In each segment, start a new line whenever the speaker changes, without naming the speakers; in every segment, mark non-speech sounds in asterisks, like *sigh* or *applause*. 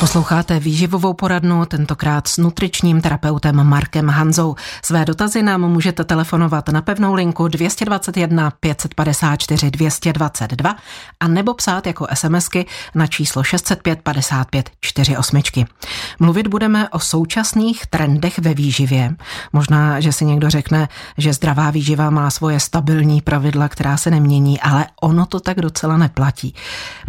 Posloucháte výživovou poradnu, tentokrát s nutričním terapeutem Markem Hanzou. Své dotazy nám můžete telefonovat na pevnou linku 221 554 222 a nebo psát jako SMSky na číslo 605 55 48. Mluvit budeme o současných trendech ve výživě. Možná, že si někdo řekne, že zdravá výživa má svoje stabilní pravidla, která se nemění, ale ono to tak docela neplatí.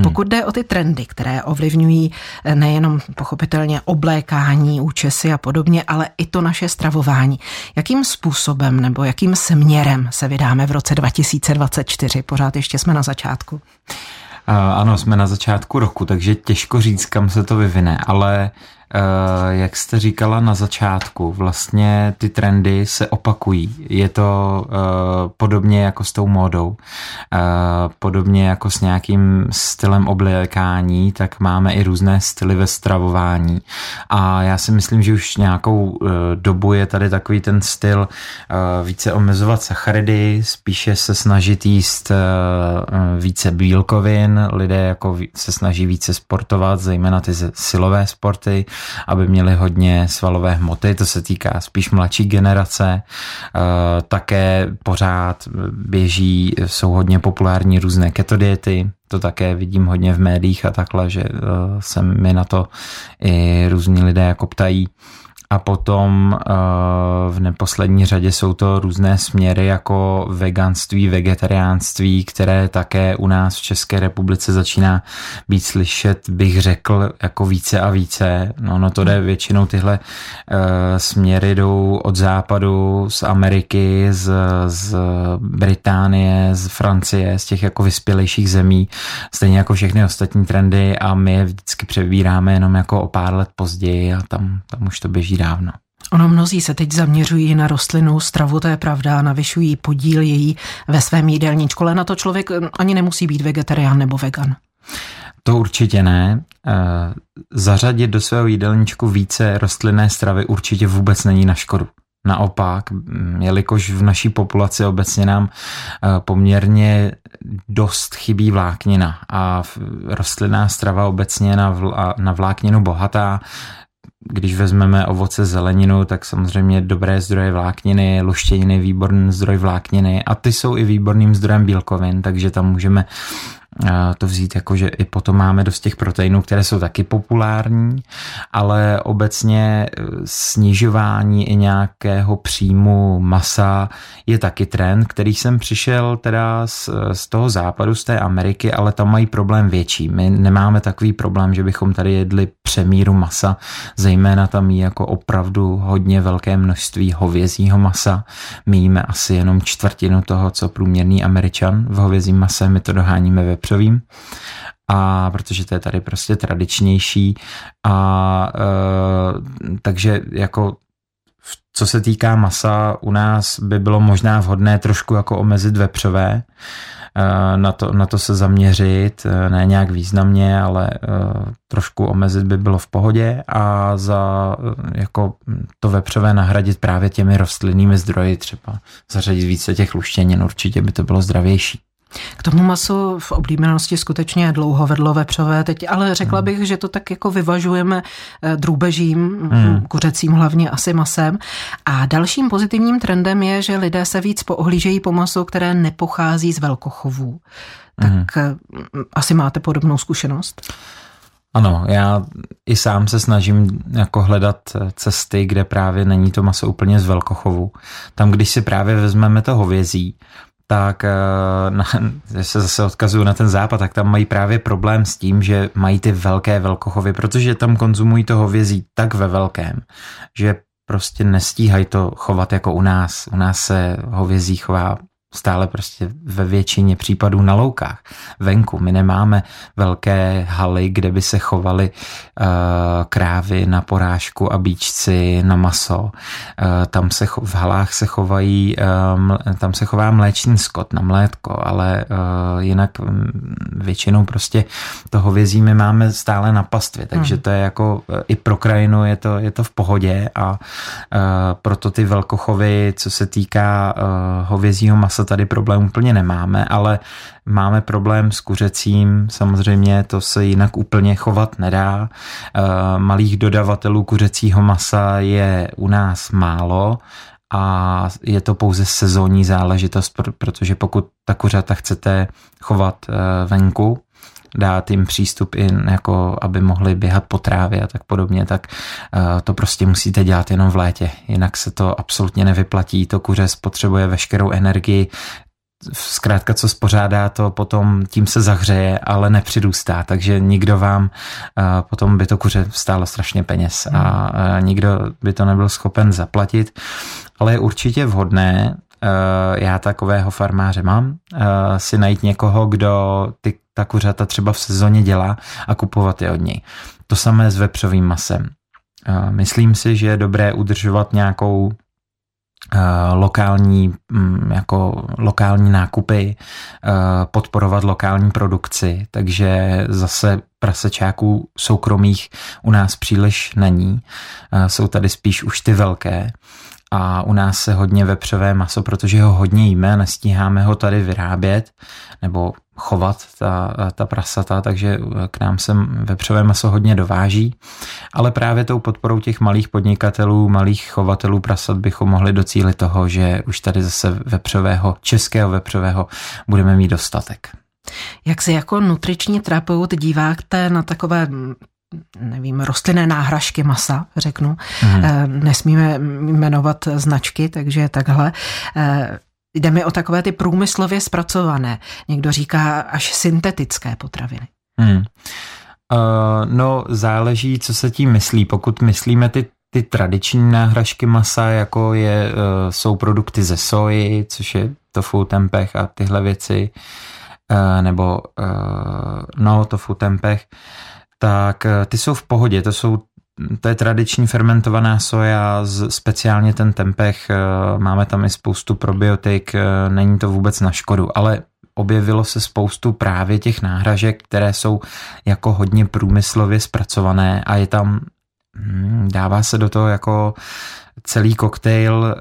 Pokud jde o ty trendy, které ovlivňují nejen nejenom pochopitelně oblékání, účesy a podobně, ale i to naše stravování. Jakým způsobem nebo jakým směrem se vydáme v roce 2024? Pořád ještě jsme na začátku.
Ano, jsme na začátku roku, takže těžko říct, kam se to vyvine, ale jak jste říkala na začátku, vlastně ty trendy se opakují. Je to eh, podobně jako s tou módou, eh, podobně jako s nějakým stylem oblékání, tak máme i různé styly ve stravování. A já si myslím, že už nějakou dobu je tady takový ten styl více omezovat sacharidy, spíše se snažit jíst více bílkovin, lidé jako se snaží více sportovat, zejména ty silové sporty, aby měli hodně svalové hmoty, to se týká spíš mladší generace. Eh, také pořád běží, jsou hodně populární různé keto diety, to také vidím hodně v médiích a takhle, že eh, se mi na to i různí lidé jako ptají. A potom eh, v neposlední řadě jsou to různé směry jako veganství, vegetariánství, které také u nás v České republice začíná být slyšet, bych řekl, jako více a více. No, no to jde většinou tyhle eh, směry jdou od západu, z Ameriky, z, z Británie, z Francie, z těch jako vyspělejších zemí, stejně jako všechny ostatní trendy a my je vždycky přebíráme jenom jako o pár let později a tam, tam už to běží dávno.
Ono mnozí se teď zaměřují na rostlinnou stravu, to je pravda, navyšují podíl její ve svém jídelníčku, ale na to člověk ani nemusí být vegetarián nebo vegan.
To určitě ne. Eh, zařadit do svého jídelníčku více rostlinné stravy určitě vůbec není na škodu. Naopak, mm, jelikož v naší populaci obecně nám eh, poměrně dost chybí vláknina a rostlinná strava obecně na, na vlákninu bohatá, když vezmeme ovoce, zeleninu, tak samozřejmě dobré zdroje vlákniny, luštěniny, výborný zdroj vlákniny. A ty jsou i výborným zdrojem bílkovin, takže tam můžeme to vzít jako, že i potom máme dost těch proteinů, které jsou taky populární, ale obecně e, snižování i nějakého příjmu masa je taky trend, který jsem přišel teda z, z toho západu, z té Ameriky, ale tam mají problém větší. My nemáme takový problém, že bychom tady jedli přemíru masa, zejména tam jí jako opravdu hodně velké množství hovězího masa. My jíme asi jenom čtvrtinu toho, co průměrný američan v hovězím mase, my to doháníme ve vepřovým a protože to je tady prostě tradičnější a e, takže jako co se týká masa, u nás by bylo možná vhodné trošku jako omezit vepřové, e, na to, na to se zaměřit, e, ne nějak významně, ale e, trošku omezit by bylo v pohodě a za jako to vepřové nahradit právě těmi rostlinnými zdroji, třeba zařadit více těch luštěnin, určitě by to bylo zdravější.
K tomu masu v oblíbenosti skutečně dlouho vedlo vepřové teď, ale řekla hmm. bych, že to tak jako vyvažujeme eh, drůbežím, hmm. kuřecím hlavně asi masem. A dalším pozitivním trendem je, že lidé se víc poohlížejí po masu, které nepochází z velkochovů. Tak hmm. asi máte podobnou zkušenost?
Ano, já i sám se snažím jako hledat eh, cesty, kde právě není to maso úplně z velkochovu. Tam, když si právě vezmeme to hovězí, tak eh, na, se zase odkazuju na ten západ, tak tam mají právě problém s tím, že mají ty velké velkochovy, protože tam konzumují to hovězí tak ve velkém, že prostě nestíhají to chovat jako u nás. U nás se hovězí chová stále prostě ve většině případů na loukách, venku. My nemáme velké haly, kde by se chovaly uh, krávy na porážku a bíčci na maso. Uh, tam se v halách se chovají, uh, tam se chová mléčný skot na mlétko, ale uh, jinak um, většinou prostě to hovězí my máme stále na pastvě, takže hmm. to je jako i pro krajinu je to, je to v pohodě a uh, proto ty velkochovy, co se týká uh, hovězího masa, tady problém úplně nemáme, ale máme problém s kuřecím, samozřejmě to se jinak úplně chovat nedá. Malých dodavatelů kuřecího masa je u nás málo a je to pouze sezónní záležitost, protože pokud ta kuřata chcete chovat venku, dát jim přístup i jako, aby mohli běhat po trávě a tak podobně, tak eh, to prostě musíte dělat jenom v létě, jinak se to absolutně nevyplatí, to kuře spotřebuje veškerou energii, zkrátka co spořádá, to potom tím se zahřeje, ale nepřidůstá, takže nikdo vám eh, potom by to kuře stálo strašně peněz a eh, nikdo by to nebyl schopen zaplatit, ale je určitě vhodné já takového farmáře mám, si najít někoho, kdo ty ta kuřata třeba v sezóně dělá a kupovat je od něj. To samé s vepřovým masem. Myslím si, že je dobré udržovat nějakou lokální, mm, jako lokální nákupy, podporovat lokální produkci, takže zase prasečáků soukromých u nás příliš není. Jsou tady spíš už ty velké a u nás se hodně vepřové maso, protože ho hodně jíme, nestíháme ho tady vyrábět nebo chovat ta, ta prasata, takže k nám se vepřové maso hodně dováží, ale právě tou podporou těch malých podnikatelů, malých chovatelů prasat bychom mohli docílit toho, že už tady zase vepřového, českého vepřového budeme mít dostatek.
Jak se jako nutriční terapeut díváte na takové nevím, rostlinné náhražky masa, řeknu. Mm. Nesmíme jmenovat značky, takže takhle. Eh, jde mi o takové ty průmyslově zpracované, někdo říká až syntetické potraviny. Hmm. Uh,
no, záleží, co se tím myslí. Pokud myslíme ty ty tradiční náhražky masa, jako je, uh, jsou produkty ze soji, což je tofu, tempeh a tyhle věci, uh, nebo uh, no, tofu, tempeh, tak eh, ty jsou v pohodě, to jsou to je tradiční fermentovaná soja, speciálně ten tempeh, eh, máme tam i spoustu probiotik, eh, není to vůbec na škodu, ale objevilo se spoustu právě těch náhražek, které jsou jako hodně průmyslově zpracované a je tam, hm, dává se do toho jako celý koktejl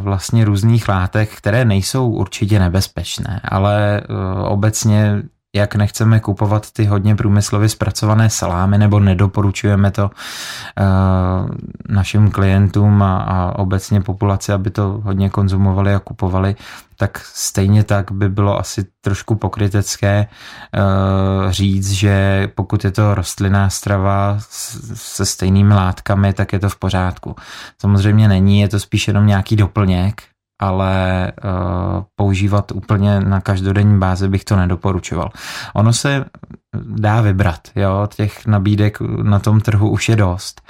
vlastně různých látek, které nejsou určitě nebezpečné, ale obecně jak nechceme kupovat ty hodně průmyslově zpracované salámy, nebo nedoporučujeme to uh, našim klientům a, a obecně populaci, aby to hodně konzumovali a kupovali, tak stejně tak by bylo asi trošku pokrytecké uh, říct, že pokud je to rostlinná strava se stejnými látkami, tak je to v pořádku. Samozřejmě není, je to spíš jenom nějaký doplněk, ale uh, používat úplně na každodenní bázi bych to nedoporučoval. Ono se dá vybrat, jo, těch nabídek na tom trhu už je dost.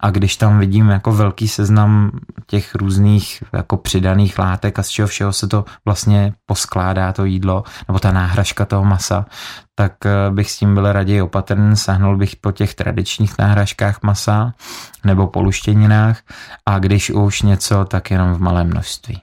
A když tam vidím jako velký seznam těch různých jako přidaných látek a z čeho všeho se to vlastně poskládá to jídlo, nebo ta náhražka toho masa, tak eh, bych s tím byl raději opatrný, sahnul bych po těch tradičních náhražkách masa nebo poluštěninách a když už něco, tak jenom v malém množství.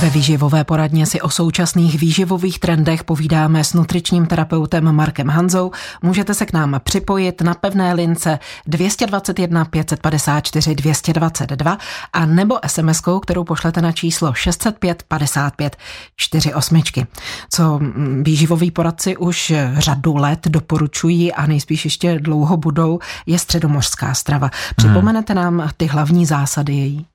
Ve výživové poradně si o současných výživových trendech povídáme s nutričním terapeutem Markem Hanzou. Můžete se k nám připojit na pevné lince 221 554 222 a nebo SMS-kou, kterou pošlete na číslo 605 55 48. Co výživoví poradci už řadu let doporučují a nejspíš ještě dlouho budou, je středomořská strava. Připomenete nám ty hlavní zásady její?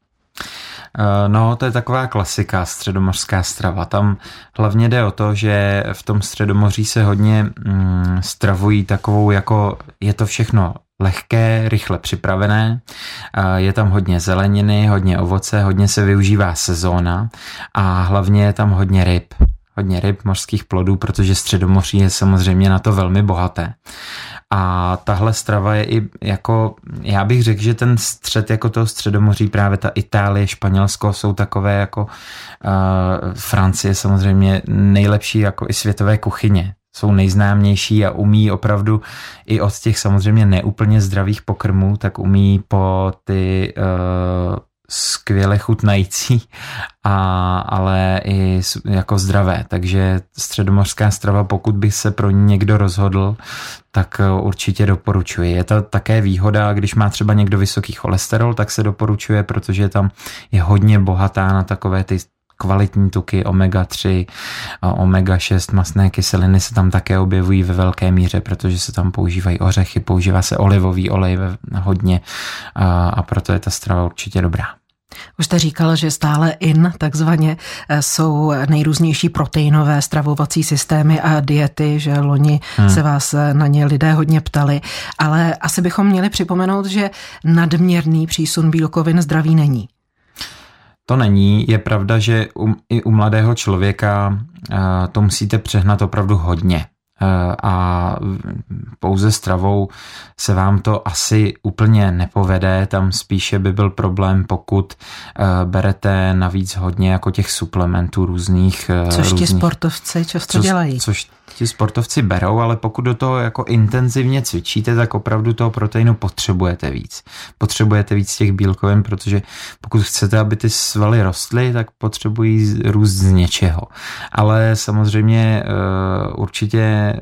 Eh, no, to je taková klasika, středomořská strava. Tam hlavně jde o to, že v tom středomoří se hodně mm, stravují takovou jako, je to všechno lehké, rychle připravené. Eh, je tam hodně zeleniny, hodně ovoce, hodně se využívá sezóna a hlavně je tam hodně ryb hodně ryb, mořských plodů, protože Středomoří je samozřejmě na to velmi bohaté. A tahle strava je i jako, já bych řekl, že ten střed jako toho Středomoří, právě ta Itálie, Španělsko jsou takové jako uh, Francie samozřejmě nejlepší jako i světové kuchyně. Jsou nejznámější a umí opravdu i od těch samozřejmě neúplně zdravých pokrmů, tak umí po ty uh, skvěle chutnající, a, ale i jako zdravé. Takže středomořská strava, pokud by se pro někdo rozhodl, tak eh, určitě doporučuji. Je to také výhoda, když má třeba někdo vysoký cholesterol, tak se doporučuje, protože tam je hodně bohatá na takové ty kvalitní tuky omega-3 a omega-6 masné kyseliny se tam také objevují ve velké míře, protože se tam používají ořechy, používá se olivový olej hodně a, a proto je ta strava určitě dobrá.
Už jste říkal, že stále in takzvaně eh, jsou nejrůznější proteinové stravovací systémy a diety, že loni hmm. se vás eh, na ně lidé hodně ptali, ale asi bychom měli připomenout, že nadměrný přísun bílkovin zdravý není.
To není. Je pravda, že u, i u mladého člověka uh, to musíte přehnat opravdu hodně. Uh, a pouze stravou se vám to asi úplně nepovede. Tam spíše by byl problém, pokud uh, berete navíc hodně jako těch suplementů různých.
Což
různých,
ti sportovci často co, dělají.
Což ti sportovci berou, ale pokud do toho jako intenzivně cvičíte, tak opravdu toho proteinu potřebujete víc. Potřebujete víc těch bílkovin, protože pokud chcete, aby ty svaly rostly, tak potřebují růst z něčeho. Ale samozřejmě eh, určitě eh,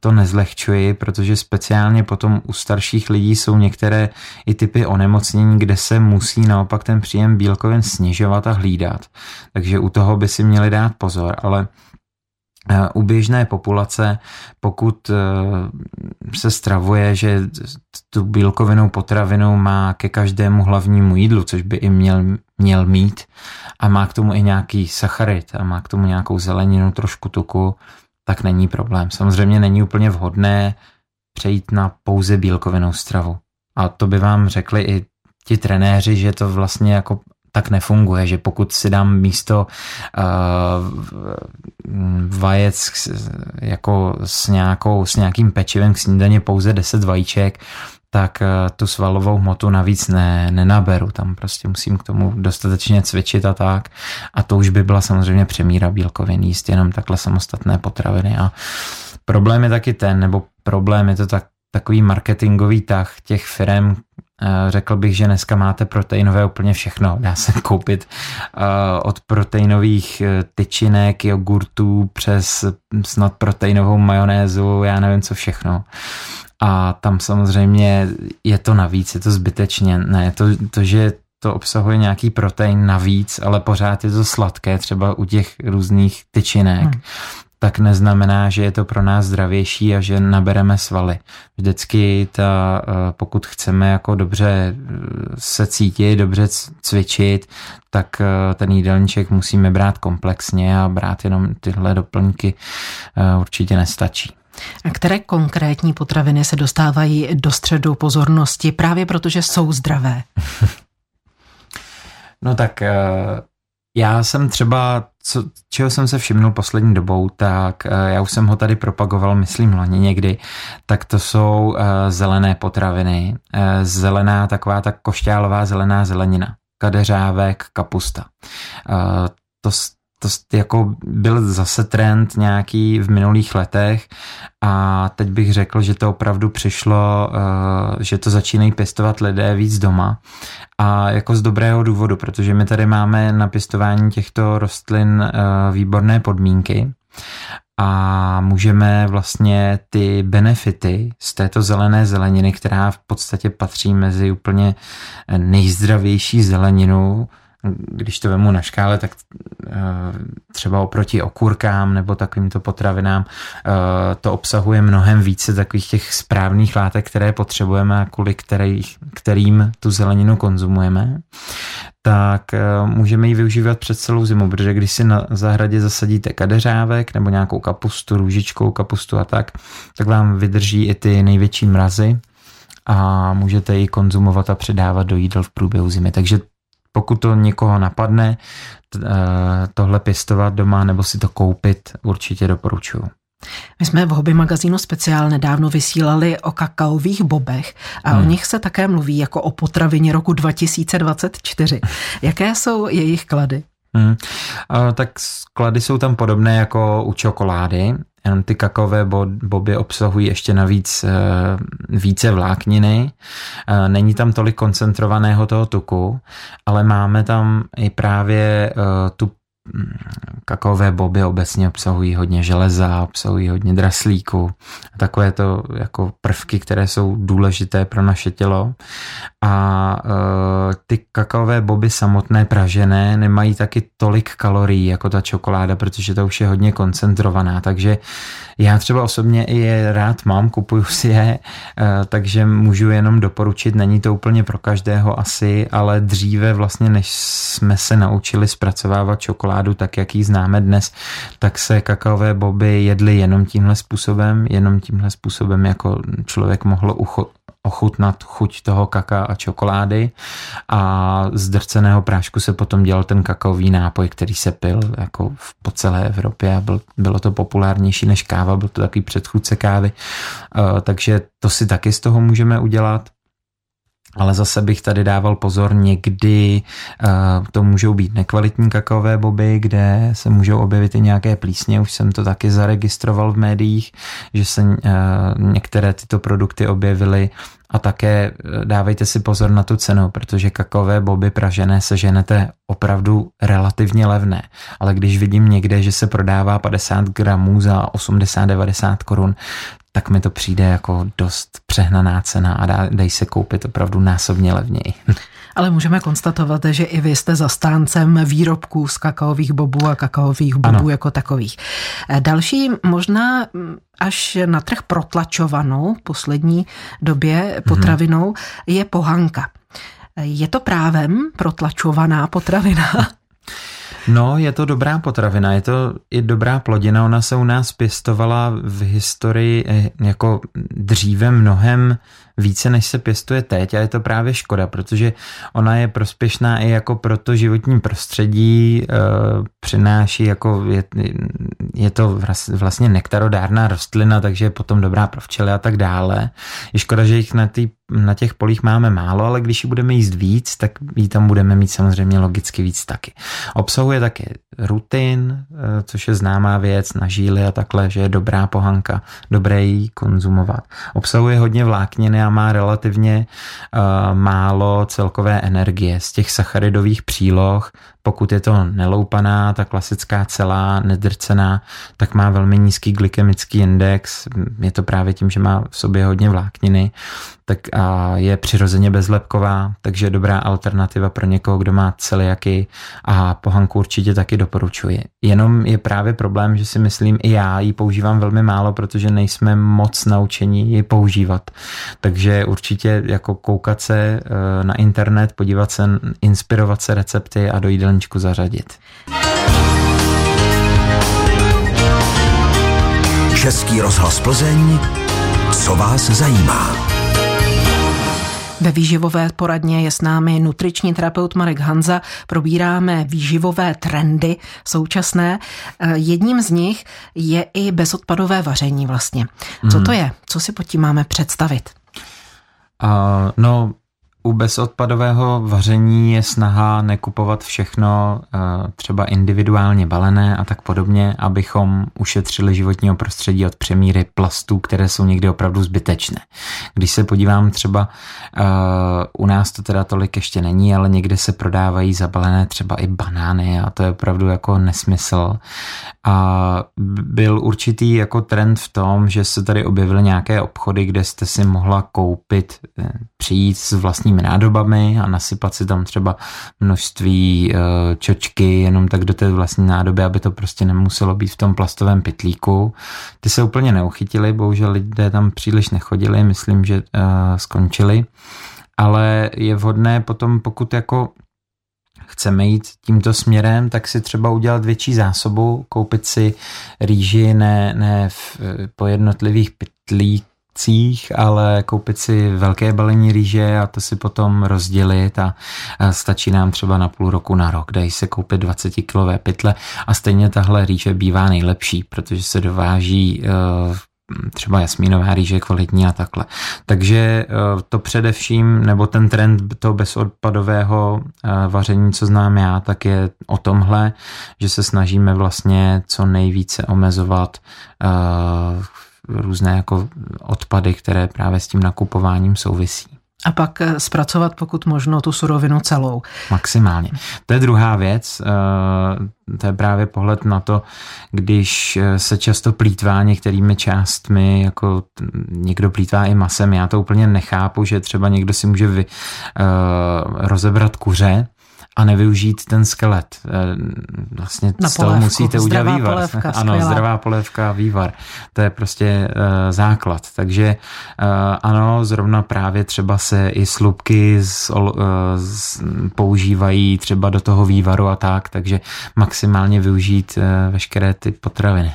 to nezlehčuji, protože speciálně potom u starších lidí jsou některé i typy onemocnění, kde se musí naopak ten příjem bílkovin snižovat a hlídat. Takže u toho by si měli dát pozor, ale u běžné populace, pokud eh, se stravuje, že tu bílkovinou potravinu má ke každému hlavnímu jídlu, což by i měl, měl mít, a má k tomu i nějaký sacharid a má k tomu nějakou zeleninu, trošku tuku, tak není problém. Samozřejmě není úplně vhodné přejít na pouze bílkovinou stravu. A to by vám řekli i ti trenéři, že to vlastně jako tak nefunguje, že pokud si dám místo uh, vajec jako s, nějakou, s nějakým pečivem k snídaně pouze 10 vajíček, tak uh, tu svalovou hmotu navíc ne, nenaberu. Tam prostě musím k tomu dostatečně cvičit a tak. A to už by byla samozřejmě přemíra bílkovin, jíst jenom takhle samostatné potraviny. A problém je taky ten, nebo problém je to tak, takový marketingový tah těch firm, Eh, řekl bych, že dneska máte proteinové úplně všechno. Dá se koupit eh, od proteinových eh, tyčinek, jogurtů přes snad proteinovou majonézu, já nevím co všechno. A tam samozřejmě je to navíc, je to zbytečně. Ne, to, to že to obsahuje nějaký protein navíc, ale pořád je to sladké, třeba u těch různých tyčinek. Hmm tak neznamená, že je to pro nás zdravější a že nabereme svaly. Vždycky ta, eh, pokud chceme jako dobře eh, se cítit, dobře cvičit, tak eh, ten jídelníček musíme brát komplexně a brát jenom tyhle doplňky určitě nestačí.
A které konkrétní potraviny se dostávají do středu pozornosti právě protože jsou zdravé? *laughs*
no tak já jsem třeba, co, čeho jsem se všimnul poslední dobou, tak uh, já už jsem ho tady propagoval, myslím loni někdy, tak to jsou uh, zelené potraviny, uh, zelená taková ta košťálová zelená zelenina, kadeřávek, kapusta. To, to jako byl zase trend nějaký v minulých letech a teď bych řekl, že to opravdu přišlo, eh, že to začínají pěstovat lidé víc doma a jako z dobrého důvodu, protože my tady máme na pěstování těchto rostlin eh, výborné podmínky a můžeme vlastně ty benefity z této zelené zeleniny, která v podstatě patří mezi úplně nejzdravější zeleninu, když to vemu na škále, tak eh, třeba oproti okurkám nebo takovýmto potravinám eh, to obsahuje mnohem více takových těch správných látek, které potřebujeme a kvůli kterých, kterým tu zeleninu konzumujeme, tak eh, můžeme ji využívat před celou zimu, protože když si na zahradě zasadíte kadeřávek nebo nějakou kapustu, růžičkou kapustu a tak, tak vám vydrží i ty největší mrazy a můžete ji konzumovat a předávat do jídel v průběhu zimy. Takže pokud to někoho napadne, eh, tohle pěstovat doma nebo si to koupit, určitě doporučuju.
My jsme v hobby magazínu speciál nedávno vysílali o kakaových bobech a hmm. o nich se také mluví jako o potravině roku 2024. Jaké jsou jejich klady?
Hmm. tak sklady jsou tam podobné jako u čokolády, jenom ty kakaové boby obsahují ještě navíc více vlákniny. Není tam tolik koncentrovaného toho tuku, ale máme tam i právě tu kakaové boby obecně obsahují hodně železa, obsahují hodně draslíku, takové to jako prvky, které jsou důležité pro naše tělo. A e, ty kakaové boby samotné pražené nemají taky tolik kalorií jako ta čokoláda, protože to už je hodně koncentrovaná, takže já třeba osobně i je rád mám, kupuju si je, e, takže můžu jenom doporučit, není to úplně pro každého asi, ale dříve vlastně, než jsme se naučili zpracovávat čokoládu tak, jak ji známe dnes, tak se kakaové boby jedly jenom tímhle způsobem, jenom tímhle způsobem, jako člověk mohl ucho- ochutnat chuť toho kaka a čokolády a z drceného prášku se potom dělal ten kakaový nápoj, který se pil jako po celé Evropě a byl, bylo to populárnější než káva, byl to takový předchůdce kávy, uh, takže to si taky z toho můžeme udělat. Ale zase bych tady dával pozor, někdy uh, to můžou být nekvalitní kakaové boby, kde se můžou objevit i nějaké plísně, už jsem to taky zaregistroval v médiích, že se uh, některé tyto produkty objevily a také eh, dávejte si pozor na tu cenu, protože kakaové boby pražené seženete opravdu relativně levné. Ale když vidím někde, že se prodává 50 gramů za 80-90 korun, tak mi to přijde jako dost přehnaná cena a dá, dej se koupit opravdu násobně levněji. *laughs*
Ale můžeme konstatovat, že i vy jste zastáncem výrobků z kakaových bobů a kakaových bobů ano. jako takových. Eh, další možná mm, až na trh protlačovanou poslední době mhm. potravinou hmm. je pohanka. Eh, je to právem protlačovaná potravina? *laughs*
No, je to dobrá potravina, je to i dobrá plodina. Ona se u nás pěstovala v historii eh, jako dříve mnohem více, než se pěstuje teď a je to právě škoda, protože ona je prospěšná i jako pro to životní prostředí, e, přináší jako, je, je to vlastně nektarodárná rostlina, takže je potom dobrá pro včely a tak dále. Je škoda, že jich na, tý, na těch polích máme málo, ale když ji budeme jíst víc, tak ji tam budeme mít samozřejmě logicky víc taky. Obsahuje také rutin, e, což je známá věc na žíly a takhle, že je dobrá pohanka, dobré ji konzumovat. Obsahuje hodně vlákniny a má relativně uh, málo celkové energie. Z těch sacharidových příloh pokud je to neloupaná, ta klasická celá, nedrcená, tak má velmi nízký glykemický index. Je to právě tím, že má v sobě hodně vlákniny, tak a je přirozeně bezlepková, takže dobrá alternativa pro někoho, kdo má celiaky a pohanku určitě taky doporučuji. Jenom je právě problém, že si myslím, i já ji používám velmi málo, protože nejsme moc naučení ji používat. Takže určitě jako koukat se eh, na internet, podívat se, inspirovat se recepty a do jídelní jídelníčku zařadit.
Český rozhlas Plzeň, co vás zajímá?
Ve výživové poradně je s námi nutriční terapeut Marek Hanza. Probíráme výživové trendy současné. Jedním z nich je i bezodpadové vaření vlastně. Co to hmm. je? Co si pod tím máme představit?
Uh, no, u bezodpadového vaření je snaha nekupovat všechno eh, třeba individuálně balené a tak podobně, abychom ušetřili životního prostředí od přemíry plastů, které jsou někdy opravdu zbytečné. Když se podívám třeba, eh, u nás to teda tolik ještě není, ale někde se prodávají zabalené třeba i banány a to je opravdu jako nesmysl. A byl určitý jako trend v tom, že se tady objevily nějaké obchody, kde jste si mohla koupit, eh, přijít s vlastní vlastními nádobami a nasypat si tam třeba množství uh, čočky jenom tak do té vlastní nádoby, aby to prostě nemuselo být v tom plastovém pytlíku. Ty se úplně neuchytily, bohužel lidé tam příliš nechodili, myslím, že uh, skončili. Ale je vhodné potom, pokud jako chceme jít tímto směrem, tak si třeba udělat větší zásobu, koupit si rýži ne, ne v, po jednotlivých pytlík, akcích, ale koupit si velké balení rýže a to si potom rozdělit a stačí nám třeba na půl roku na rok. Dají se koupit 20 kilové pytle a stejně tahle rýže bývá nejlepší, protože se dováží eh, třeba jasmínová rýže kvalitní a takhle. Takže to především, nebo ten trend toho bezodpadového vaření, co znám já, tak je o tomhle, že se snažíme vlastně co nejvíce omezovat různé jako odpady, které právě s tím nakupováním souvisí.
A pak eh, zpracovat pokud možno tu surovinu celou.
Maximálně. To je druhá věc, eh, to je právě pohled na to, když eh, se často plítvá některými částmi, jako někdo plítvá i masem, já to úplně nechápu, že třeba někdo si může vy, rozebrat kuře, a nevyužít ten skelet. Eh, vlastně
Na
z toho
polévku,
musíte udělat vývar.
Polévka,
ano,
skvělá.
zdravá polévka, vývar. To je prostě uh, základ. Takže uh, ano, zrovna právě třeba se i slupky z, uh, z, používají třeba do toho vývaru a tak, takže maximálně využít uh, veškeré ty potraviny.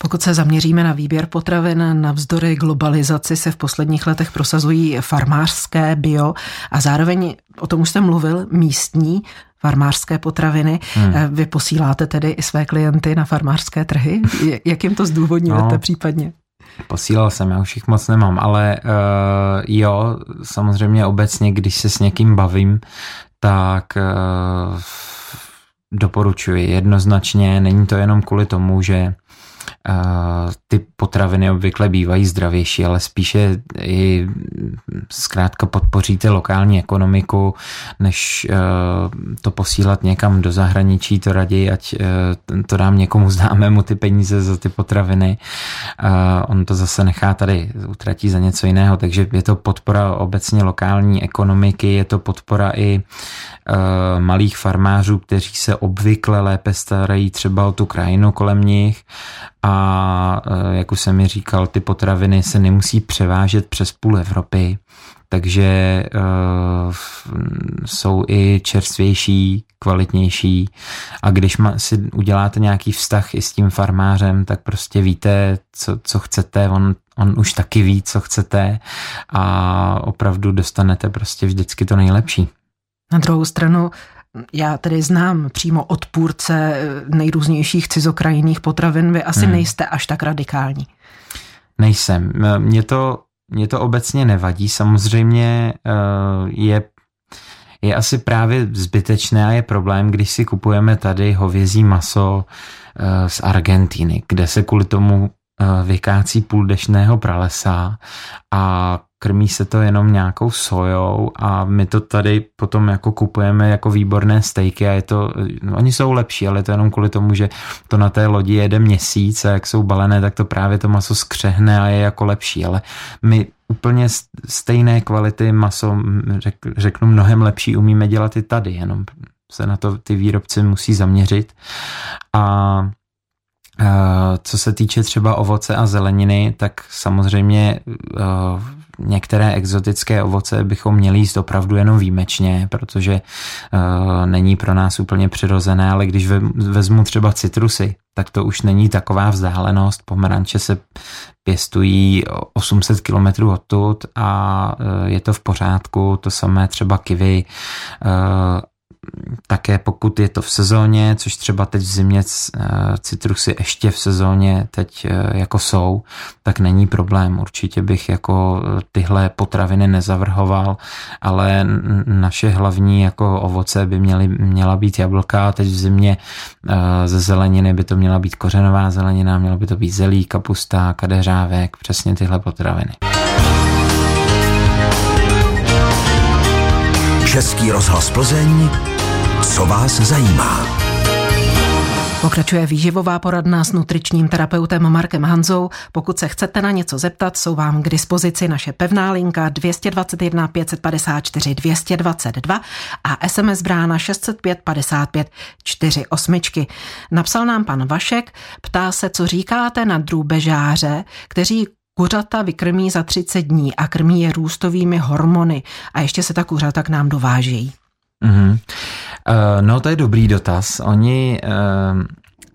Pokud se zaměříme na výběr potravin, navzdory globalizaci se v posledních letech prosazují farmářské, bio a zároveň, o tom už jste mluvil, místní farmářské potraviny. Hmm. Vy posíláte tedy i své klienty na farmářské trhy? Jak jim to zdůvodňujete no. případně?
Posílal jsem, já už jich moc nemám, ale uh, jo, samozřejmě obecně, když se s někým bavím, tak uh, doporučuji jednoznačně, není to jenom kvůli tomu, že ty potraviny obvykle bývají zdravější, ale spíše i zkrátka podpoříte lokální ekonomiku, než e, to posílat někam do zahraničí, to raději, ať e, to dám někomu známému ty peníze za ty potraviny. On to zase nechá tady, utratí za něco jiného, takže je to podpora obecně lokální ekonomiky, je to podpora i e, malých farmářů, kteří se obvykle lépe starají třeba o tu krajinu kolem nich a e, jak už jsem mi říkal, ty potraviny se nemusí převážet přes půl Evropy, takže uh, jsou i čerstvější, kvalitnější. A když ma, si uděláte nějaký vztah i s tím farmářem, tak prostě víte, co, co chcete, on, on už taky ví, co chcete. A opravdu dostanete prostě vždycky to nejlepší.
Na druhou stranu já tedy znám přímo odpůrce nejrůznějších cizokrajinných potravin, vy asi hmm. nejste až tak radikální.
Nejsem. Mně to, mě to obecně nevadí. Samozřejmě eh, je je asi právě zbytečné a je problém, když si kupujeme tady hovězí maso eh, z Argentiny, kde se kvůli tomu eh, vykácí půl dešného pralesa a krmí se to jenom nějakou sojou a my to tady potom jako kupujeme jako výborné stejky a je to, no, oni jsou lepší, ale je to jenom kvůli tomu, že to na té lodi jede měsíc a jak jsou balené, tak to právě to maso skřehne a je jako lepší, ale my úplně stejné kvality maso, řek, řeknu mnohem lepší, umíme dělat i tady, jenom se na to ty výrobci musí zaměřit. A co se týče třeba ovoce a zeleniny, tak samozřejmě některé exotické ovoce bychom měli jíst opravdu jenom výjimečně, protože uh, není pro nás úplně přirozené, ale když ve, vezmu třeba citrusy, tak to už není taková vzdálenost. Pomeranče se pěstují 800 km odtud a je to v pořádku. To samé třeba kivy, také pokud je to v sezóně, což třeba teď v zimě eh, citrusy ještě v sezóně teď eh, jako jsou, tak není problém. Určitě bych jako eh, tyhle potraviny nezavrhoval, ale naše hlavní jako ovoce by měly, měla být jablka, teď v zimě ze zeleniny by to měla být kořenová zelenina, mělo by to být zelí, kapusta, kadeřávek, přesně tyhle potraviny.
Český rozhlas Plzeň co vás zajímá?
Pokračuje výživová poradna s nutričním terapeutem Markem Hanzou. Pokud se chcete na něco zeptat, jsou vám k dispozici naše pevná linka 221 554 222 a SMS brána 605 55 48. Napsal nám pan Vašek, ptá se, co říkáte na drůbežáře, kteří Kuřata vykrmí za 30 dní a krmí je růstovými hormony a ještě se ta kuřata k nám dovážejí.
Mm-hmm. Uh, no to je dobrý dotaz. Oni uh,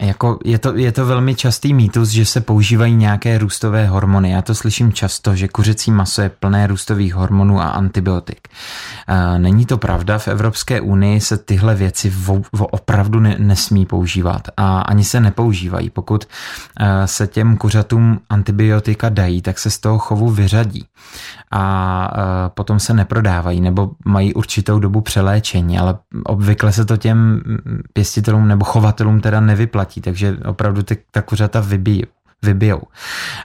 jako je, to, je to velmi častý mýtus, že se používají nějaké růstové hormony. Já to slyším často, že kuřecí maso je plné růstových hormonů a antibiotik. Není to pravda, v Evropské unii se tyhle věci vo, vo opravdu ne, nesmí používat a ani se nepoužívají. Pokud se těm kuřatům antibiotika dají, tak se z toho chovu vyřadí a potom se neprodávají nebo mají určitou dobu přeléčení, ale obvykle se to těm pěstitelům nebo chovatelům teda nevyplatí, takže opravdu ty, ta kuřata vybíjí vybijou.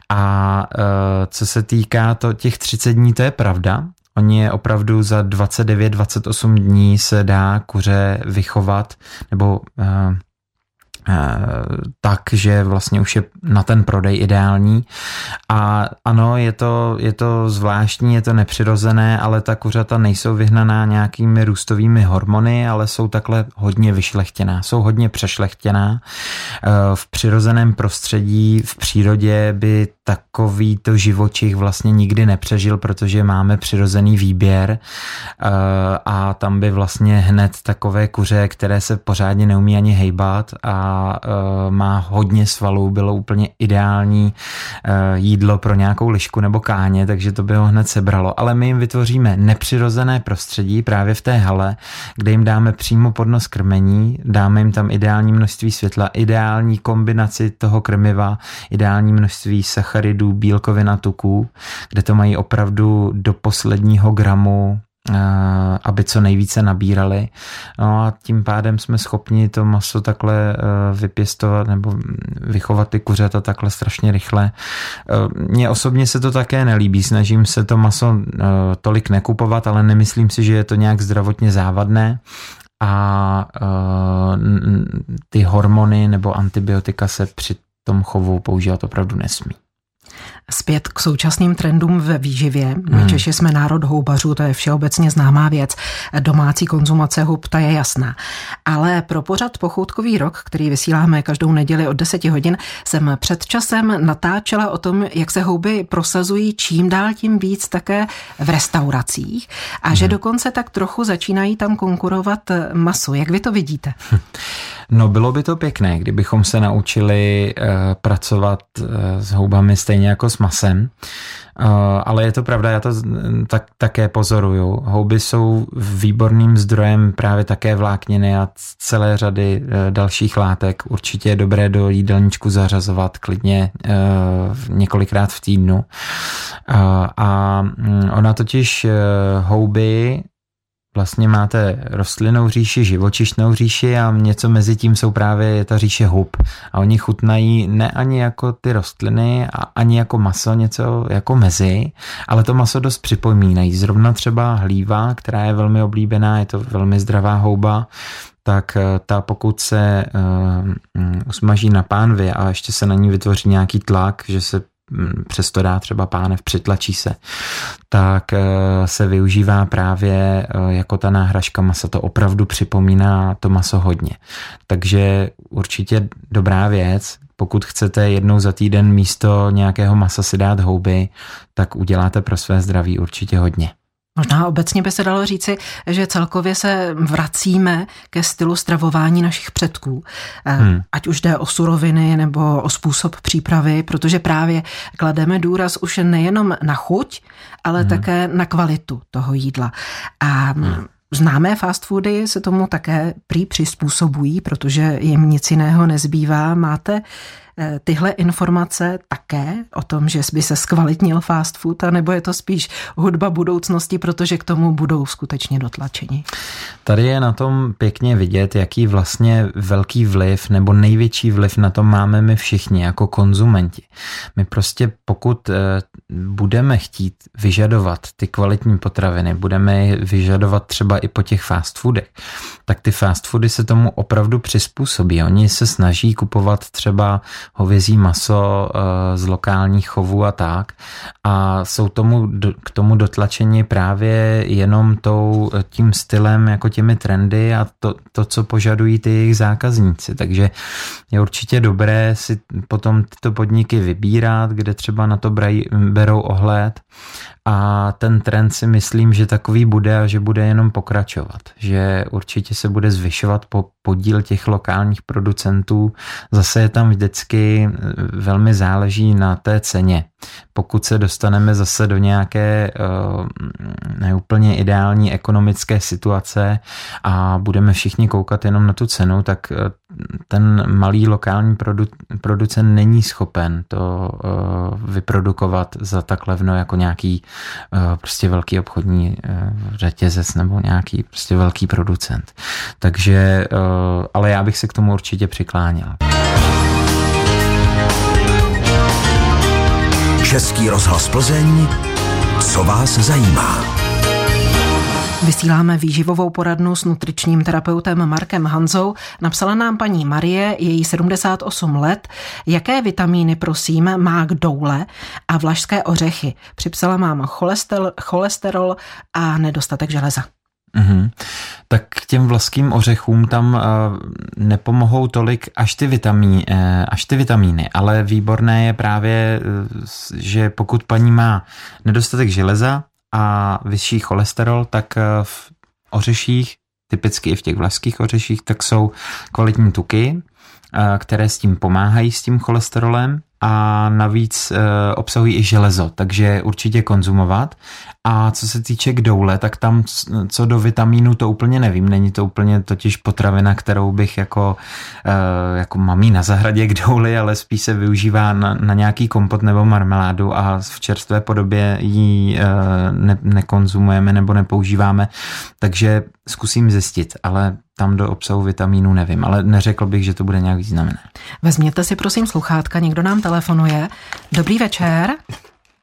A e, co se týká to těch 30 dní, to je pravda. Oni je opravdu za 29-28 dní se dá kuře vychovat nebo Eh, tak, že vlastně už je na ten prodej ideální. A ano, je to, je to zvláštní, je to nepřirozené, ale ta kuřata nejsou vyhnaná nějakými růstovými hormony, ale jsou takhle hodně vyšlechtěná, jsou hodně přešlechtěná. Eh, v přirozeném prostředí, v přírodě by takový to živočich vlastně nikdy nepřežil, protože máme přirozený výběr eh, a tam by vlastně hned takové kuře, které se pořádně neumí ani hejbat a uh, má hodně svalů, bylo úplně ideální uh, jídlo pro nějakou lišku nebo káně, takže to by ho hned sebralo. Ale my jim vytvoříme nepřirozené prostředí právě v té hale, kde jim dáme přímo pod nos krmení, dáme jim tam ideální množství světla, ideální kombinaci toho krmiva, ideální množství sacharidů, bílkovin a tuků, kde to mají opravdu do posledního gramu Eh, aby co nejvíce nabírali. No a tím pádem jsme schopni to maso takhle eh, vypěstovat nebo vychovat ty kuřata takhle strašně rychle. Eh, mně osobně se to také nelíbí, snažím se to maso tolik nekupovat, ale nemyslím si, že je to nějak zdravotně závadné a ty hormony nebo antibiotika se při tom chovu používat opravdu nesmí.
Zpět k současným trendům ve výživě. My hmm. Češi jsme národ houbařů, to je všeobecně známá věc. Domácí konzumace hub, ta je jasná. Ale pro pořad Pochoutkový rok, který vysíláme každou neděli od 10 hodin, jsem před časem natáčela o tom, jak se houby prosazují čím dál tím víc také v restauracích a hmm. že dokonce tak trochu začínají tam konkurovat masu. Jak vy to vidíte?
No bylo by to pěkné, kdybychom se naučili uh, pracovat uh, s houbami stejně jako s masem. Uh, ale je to pravda, já to tak, také pozoruju. Houby jsou výborným zdrojem právě také vlákniny a celé řady uh, dalších látek. Určitě je dobré do jídelníčku zařazovat klidně uh, několikrát v týdnu. A mm, ona totiž houby vlastně máte rostlinnou říši, živočišnou říši a něco mezi tím jsou právě ta říše hub. A oni chutnají ne ani jako ty rostliny a ani jako maso, něco jako mezi, ale to maso dost připomínají. Zrovna třeba hlíva, která je velmi oblíbená, je to velmi zdravá houba, tak eh, ta pokud se uh, usmaží na pánvě a ještě se na ní vytvoří nějaký tlak, že se přesto dá třeba pánev, přitlačí se, tak eh, se využívá právě eh, jako ta náhražka masa. To opravdu připomíná to maso hodně. Takže určitě dobrá věc. Pokud chcete jednou za týden místo nějakého masa si dát houby, tak uděláte pro své zdraví určitě hodně.
Možná obecně by se dalo říci, že celkově se vracíme ke stylu stravování našich předků. Eh, hmm. Ať už jde o suroviny nebo o způsob přípravy, protože právě klademe důraz už nejenom na chuť, ale hmm. také na kvalitu toho jídla. A hmm. Známé fast foody se tomu také prý přizpůsobují, protože jim nic jiného nezbývá. Máte tyhle informace také o tom, že by se zkvalitnil fast food, nebo je to spíš hudba budoucnosti, protože k tomu budou skutečně dotlačeni?
Tady je na tom pěkně vidět, jaký vlastně velký vliv nebo největší vliv na to máme my všichni jako konzumenti. My prostě pokud eh, budeme chtít vyžadovat ty kvalitní potraviny, budeme je vyžadovat třeba i po těch fast foodech, tak ty fast foody se tomu opravdu přizpůsobí. Oni se snaží kupovat třeba hovězí maso eh, z lokálních chovů a tak. A jsou tomu, k tomu dotlačeni právě jenom tou, eh, tím stylem, jako těmi trendy a to, to, co požadují ty jejich zákazníci. Takže je určitě dobré si potom tyto podniky vybírat, kde třeba na to brají, berou ohled a ten trend si myslím, že takový bude a že bude jenom pokračovat. Že určitě se bude zvyšovat po podíl těch lokálních producentů. Zase je tam vždycky eh, velmi záleží na té ceně. Pokud se dostaneme zase do nějaké uh, neúplně ideální ekonomické situace a budeme všichni koukat jenom na tu cenu, tak uh, ten malý lokální produ- producent není schopen to uh, vyprodukovat za tak levno jako nějaký prostě velký obchodní řetězec nebo nějaký prostě velký producent. Takže, ale já bych se k tomu určitě přikláněl.
Český rozhlas Plzeň, co vás zajímá.
Vysíláme výživovou poradnu s nutričním terapeutem Markem Hanzou. Napsala nám paní Marie, její 78 let. Jaké vitamíny, prosím, má k doule a vlašské ořechy? Připsala mám cholesterol, cholesterol a nedostatek železa.
Mm-hmm. Tak k těm vlaským ořechům tam uh, nepomohou tolik až ty, vitamí, uh, až ty vitamíny, ale výborné je právě, uh, že pokud paní má nedostatek železa a vyšší cholesterol, tak uh, v ořeších, typicky i v těch vlaských ořeších, tak jsou kvalitní tuky, uh, které s tím pomáhají s tím cholesterolem a navíc e, obsahují i železo, takže určitě konzumovat. A co se týče k doule, tak tam co do vitamínu to úplně nevím. Není to úplně totiž potravina, kterou bych jako, e, jako mamí na zahradě k douli, ale spíš se využívá na, na nějaký kompot nebo marmeládu a v čerstvé podobě ji e, ne, nekonzumujeme nebo nepoužíváme. Takže zkusím zjistit, ale tam do obsahu vitamínu nevím, ale neřekl bych, že to bude nějak významné.
Vezměte si prosím sluchátka, někdo nám telefonuje. Dobrý večer.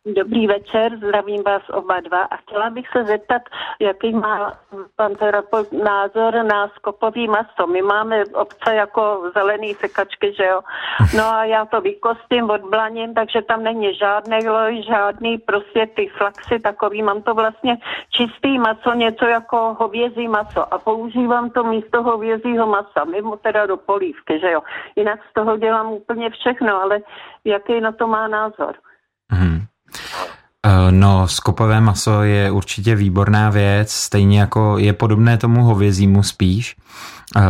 Dobrý večer, zdravím vás oba dva a chtěla bych se zeptat, jaký má pan terapeut názor na skopový maso. My máme obce jako zelený sekačky, že jo? No a já to vykostím, odblaním, takže tam není žádný loj, žádný prostě ty flaxy takový. Mám to vlastně čistý maso, něco jako hovězí maso a používám to místo hovězího masa, mimo teda do polívky, že jo? Jinak z toho dělám úplně všechno, ale jaký na to má názor?
Eh, no, skopové maso je určitě výborná věc, stejně jako je podobné tomu hovězímu spíš. Uh,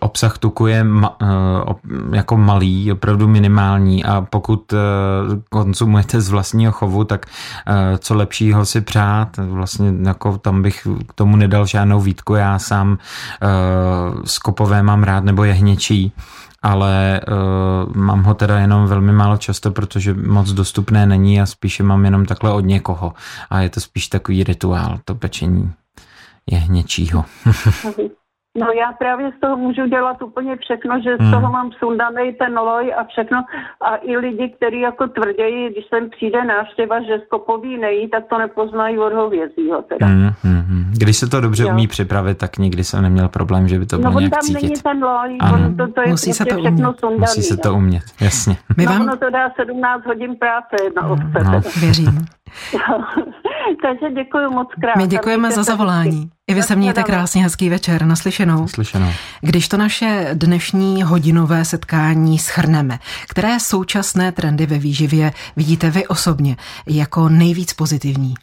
obsah tuku je ma, uh, jako malý, opravdu minimální a pokud uh, konzumujete z vlastního chovu, tak co lepšího si přát, vlastně jako tam bych k tomu nedal žádnou výtku, já sám skopové mám rád nebo jehněčí, ale uh, mám ho teda jenom velmi málo často, protože moc dostupné není a spíše mám jenom takhle od někoho. A je to spíš takový rituál, to pečení je něčího.
No já právě z toho můžu dělat úplně všechno, že z hmm. toho mám sundaný ten loj a všechno. A i lidi, kteří jako tvrdějí, když sem přijde návštěva, že skopový nejí, tak to nepoznají od hovězího teda. Hmm, hmm,
hmm. Když se to dobře jo. umí připravit, tak nikdy jsem neměl problém, že by to
bylo
no,
nějak
cítit.
No není ten loj, on to, to je
Musí se
prostě
to
všechno
umět.
sundaný.
Musí se to umět, jasně.
My vám... No ono to dá 17 hodin práce jedna
no,
obce.
No, věřím. *laughs*
Takže děkuji moc krát.
My děkujeme za zavolání. I vy se mějte krásně hezký večer. Naslyšenou.
Naslyšenou.
Když to naše dnešní hodinové setkání schrneme, které současné trendy ve výživě vidíte vy osobně jako nejvíc pozitivní?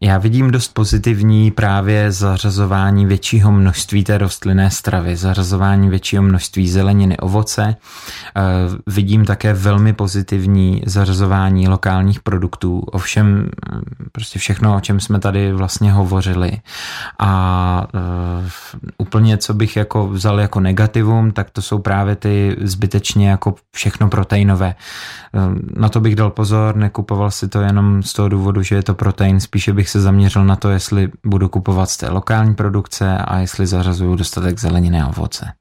Já vidím dost pozitivní právě zařazování většího množství té rostlinné stravy, zařazování většího množství zeleniny, ovoce. Vidím také velmi pozitivní zařazování lokálních produktů, ovšem prostě všechno, o čem jsme tady vlastně hovořili. A úplně, co bych jako vzal jako negativum, tak to jsou právě ty zbytečně jako všechno proteinové. Na to bych dal pozor, nekupoval si to jenom z toho důvodu, že je to protein, spíše bych se zaměřil na to, jestli budu kupovat z té lokální produkce a jestli zařazuju dostatek zeleniny a ovoce.